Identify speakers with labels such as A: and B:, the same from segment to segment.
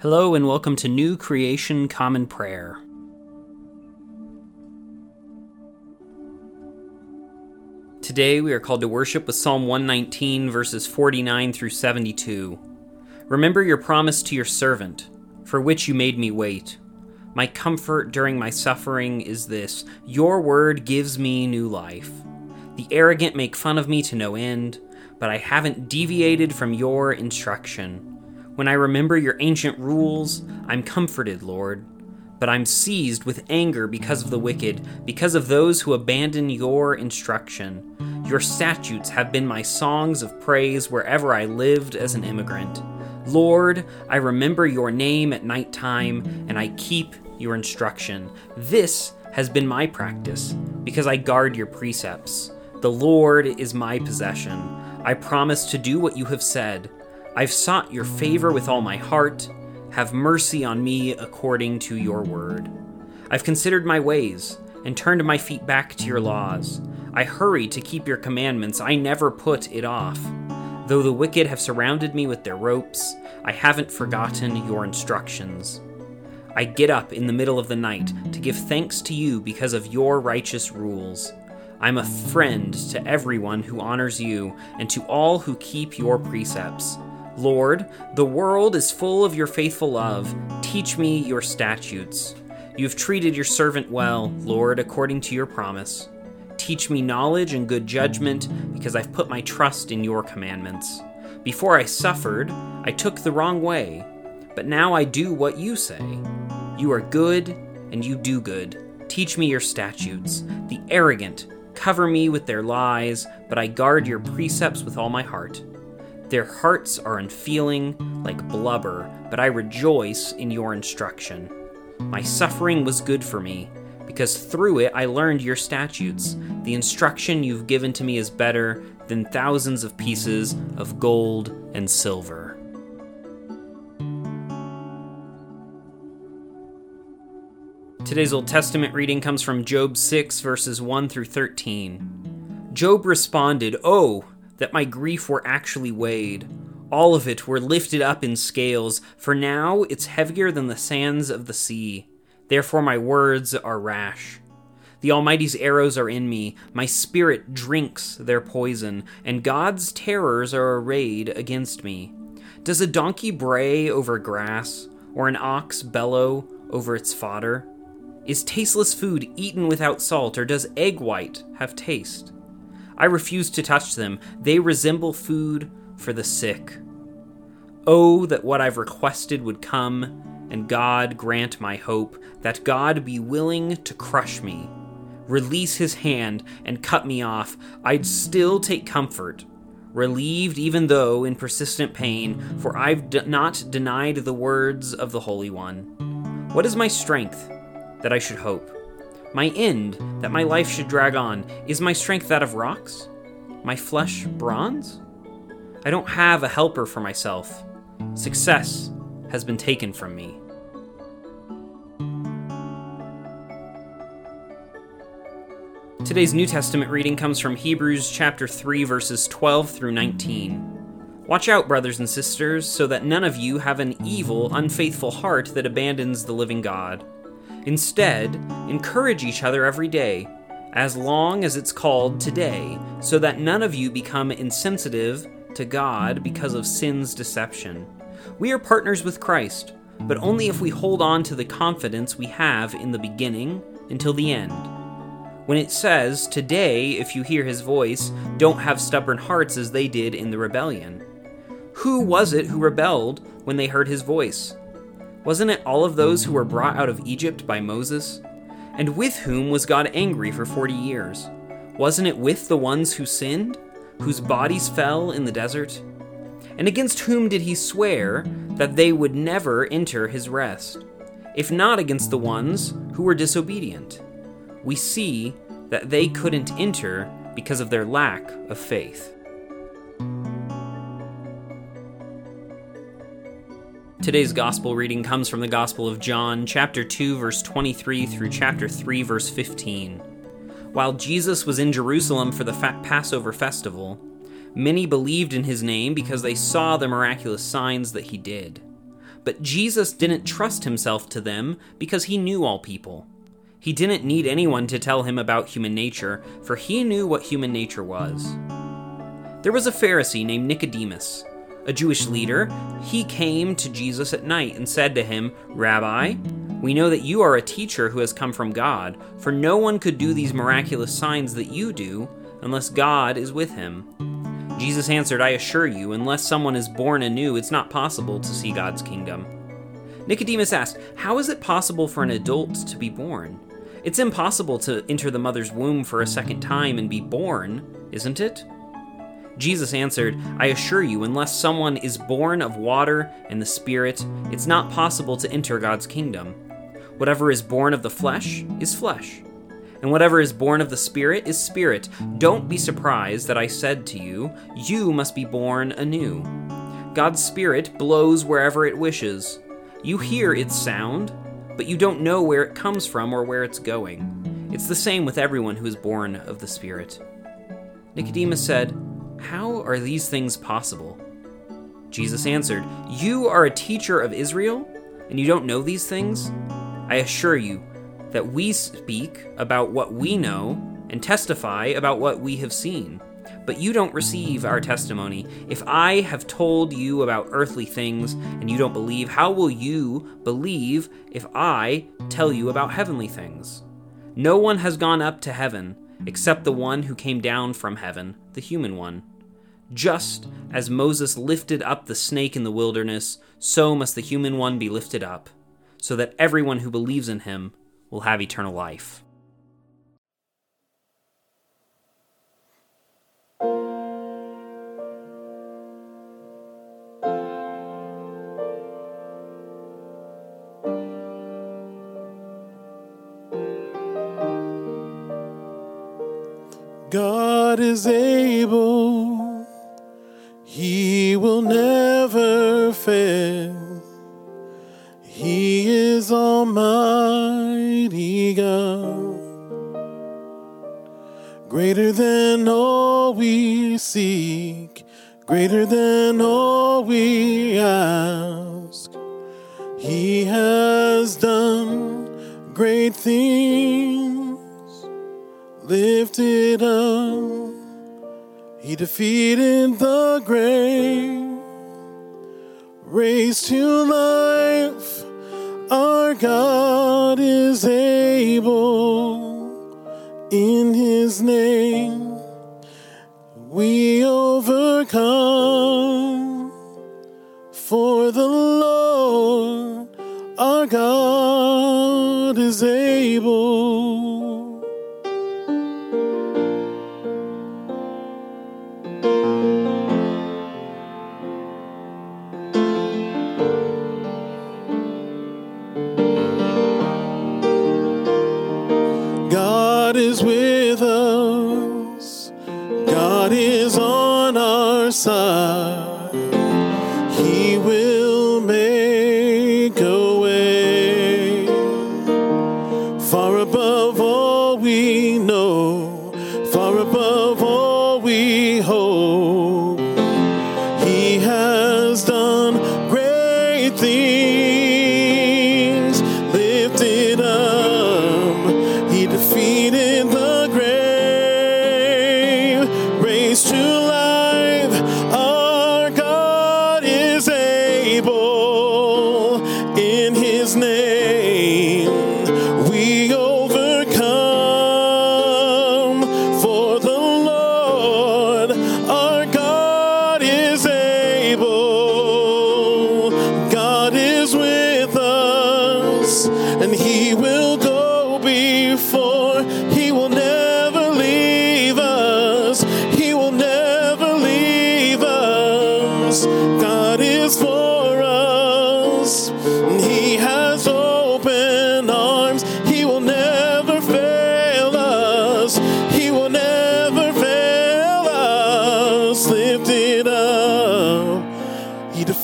A: Hello, and welcome to New Creation Common Prayer. Today we are called to worship with Psalm 119, verses 49 through 72. Remember your promise to your servant, for which you made me wait. My comfort during my suffering is this Your word gives me new life. The arrogant make fun of me to no end, but I haven't deviated from your instruction. When I remember your ancient rules, I'm comforted, Lord. But I'm seized with anger because of the wicked, because of those who abandon your instruction. Your statutes have been my songs of praise wherever I lived as an immigrant. Lord, I remember your name at night time, and I keep your instruction. This has been my practice, because I guard your precepts. The Lord is my possession. I promise to do what you have said. I've sought your favor with all my heart. Have mercy on me according to your word. I've considered my ways and turned my feet back to your laws. I hurry to keep your commandments. I never put it off. Though the wicked have surrounded me with their ropes, I haven't forgotten your instructions. I get up in the middle of the night to give thanks to you because of your righteous rules. I'm a friend to everyone who honors you and to all who keep your precepts. Lord, the world is full of your faithful love. Teach me your statutes. You've treated your servant well, Lord, according to your promise. Teach me knowledge and good judgment, because I've put my trust in your commandments. Before I suffered, I took the wrong way, but now I do what you say. You are good, and you do good. Teach me your statutes. The arrogant cover me with their lies, but I guard your precepts with all my heart. Their hearts are unfeeling, like blubber, but I rejoice in your instruction. My suffering was good for me, because through it I learned your statutes. The instruction you've given to me is better than thousands of pieces of gold and silver. Today's Old Testament reading comes from Job 6, verses 1 through 13. Job responded, Oh, that my grief were actually weighed. All of it were lifted up in scales, for now it's heavier than the sands of the sea. Therefore my words are rash. The Almighty's arrows are in me, my spirit drinks their poison, and God's terrors are arrayed against me. Does a donkey bray over grass, or an ox bellow over its fodder? Is tasteless food eaten without salt, or does egg white have taste? I refuse to touch them. They resemble food for the sick. Oh, that what I've requested would come, and God grant my hope, that God be willing to crush me, release his hand, and cut me off. I'd still take comfort, relieved even though in persistent pain, for I've d- not denied the words of the Holy One. What is my strength that I should hope? My end, that my life should drag on, is my strength that of rocks? My flesh bronze? I don't have a helper for myself. Success has been taken from me. Today's New Testament reading comes from Hebrews chapter 3 verses 12 through 19. Watch out, brothers and sisters, so that none of you have an evil, unfaithful heart that abandons the living God. Instead, encourage each other every day, as long as it's called today, so that none of you become insensitive to God because of sin's deception. We are partners with Christ, but only if we hold on to the confidence we have in the beginning until the end. When it says, Today, if you hear his voice, don't have stubborn hearts as they did in the rebellion. Who was it who rebelled when they heard his voice? Wasn't it all of those who were brought out of Egypt by Moses? And with whom was God angry for forty years? Wasn't it with the ones who sinned, whose bodies fell in the desert? And against whom did he swear that they would never enter his rest? If not against the ones who were disobedient. We see that they couldn't enter because of their lack of faith. Today's gospel reading comes from the Gospel of John, chapter 2, verse 23 through chapter 3, verse 15. While Jesus was in Jerusalem for the Passover festival, many believed in his name because they saw the miraculous signs that he did. But Jesus didn't trust himself to them because he knew all people. He didn't need anyone to tell him about human nature, for he knew what human nature was. There was a Pharisee named Nicodemus, a Jewish leader. He came to Jesus at night and said to him, Rabbi, we know that you are a teacher who has come from God, for no one could do these miraculous signs that you do unless God is with him. Jesus answered, I assure you, unless someone is born anew, it's not possible to see God's kingdom. Nicodemus asked, How is it possible for an adult to be born? It's impossible to enter the mother's womb for a second time and be born, isn't it? Jesus answered, I assure you, unless someone is born of water and the Spirit, it's not possible to enter God's kingdom. Whatever is born of the flesh is flesh and whatever is born of the Spirit is spirit. Don't be surprised that I said to you, You must be born anew. God's Spirit blows wherever it wishes. You hear its sound, but you don't know where it comes from or where it's going. It's the same with everyone who is born of the Spirit. Nicodemus said, How are these things possible? Jesus answered, You are a teacher of Israel, and you don't know these things? I assure you, that we speak about what we know and testify about what we have seen. But you don't receive our testimony. If I have told you about earthly things and you don't believe, how will you believe if I tell you about heavenly things? No one has gone up to heaven except the one who came down from heaven, the human one. Just as Moses lifted up the snake in the wilderness, so must the human one be lifted up, so that everyone who believes in him will have eternal life.
B: God is able, He will never fail. He is Almighty God, greater than all we seek, greater than all we ask. He has done great things, lifted up. He defeated the grave, raised to life our God is able in his name. We overcome know,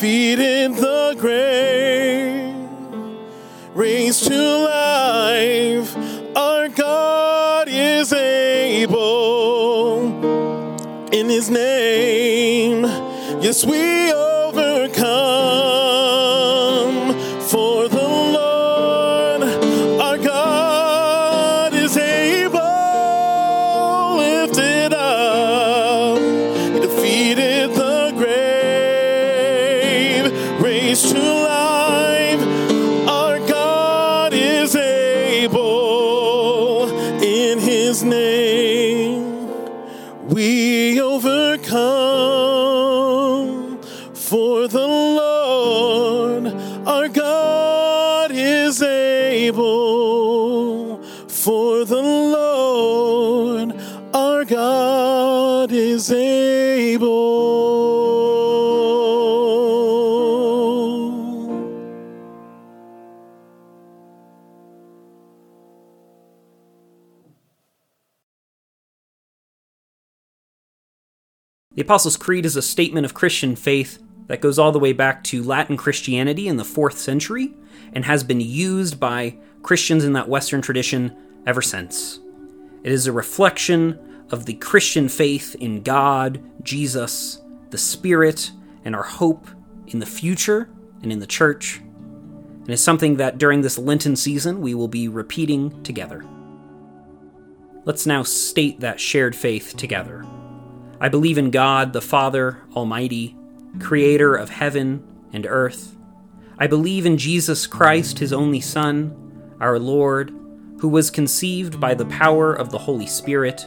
B: defeated the grave, raised to life. Our God is able in His name. Yes, we overcome for the Lord our God is able. Lifted up. God is able.
A: The Apostles' Creed is a statement of Christian faith that goes all the way back to Latin Christianity in the 4th century and has been used by Christians in that Western tradition ever since. It is a reflection of the Christian faith in God, Jesus, the Spirit, and our hope in the future and in the church. And is something that during this Lenten season we will be repeating together. Let's now state that shared faith together. I believe in God, the Father Almighty, creator of heaven and earth. I believe in Jesus Christ, his only Son, our Lord, who was conceived by the power of the Holy Spirit,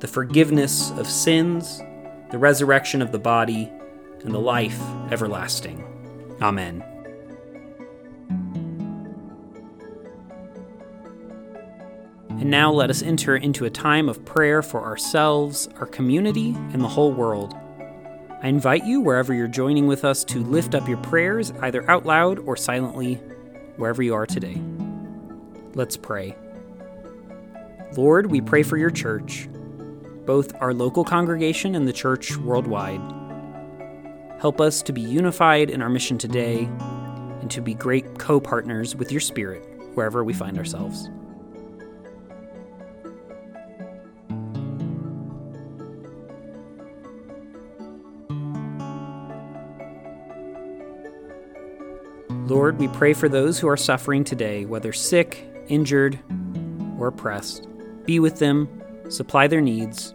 A: the forgiveness of sins, the resurrection of the body, and the life everlasting. Amen. And now let us enter into a time of prayer for ourselves, our community, and the whole world. I invite you, wherever you're joining with us, to lift up your prayers, either out loud or silently, wherever you are today. Let's pray. Lord, we pray for your church, both our local congregation and the church worldwide. Help us to be unified in our mission today and to be great co partners with your Spirit wherever we find ourselves. Lord, we pray for those who are suffering today, whether sick, injured, or oppressed. Be with them, supply their needs,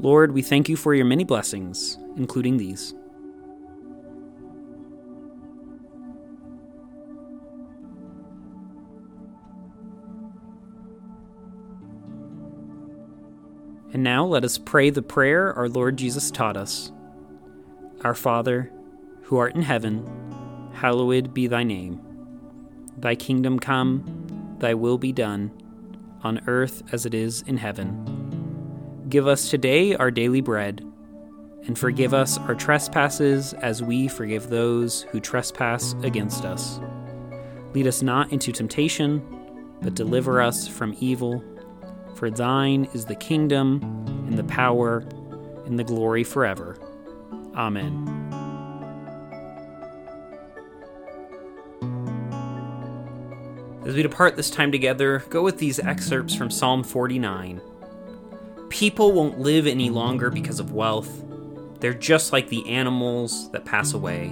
A: Lord, we thank you for your many blessings, including these. And now let us pray the prayer our Lord Jesus taught us Our Father, who art in heaven, hallowed be thy name. Thy kingdom come, thy will be done, on earth as it is in heaven. Give us today our daily bread, and forgive us our trespasses as we forgive those who trespass against us. Lead us not into temptation, but deliver us from evil. For thine is the kingdom, and the power, and the glory forever. Amen. As we depart this time together, go with these excerpts from Psalm 49. People won't live any longer because of wealth. They're just like the animals that pass away.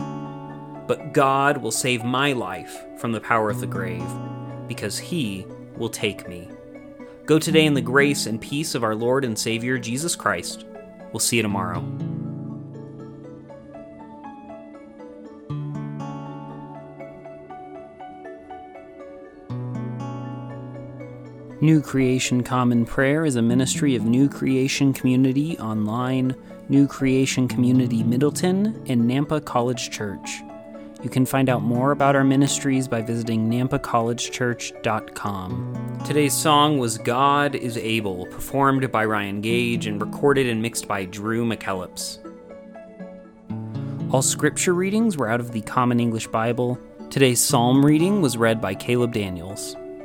A: But God will save my life from the power of the grave, because He will take me. Go today in the grace and peace of our Lord and Savior Jesus Christ. We'll see you tomorrow. New Creation Common Prayer is a ministry of New Creation Community online New Creation Community Middleton, and Nampa College Church. You can find out more about our ministries by visiting nampacollegechurch.com. Today's song was God is Able, performed by Ryan Gage and recorded and mixed by Drew McKellips. All scripture readings were out of the Common English Bible. Today's psalm reading was read by Caleb Daniels.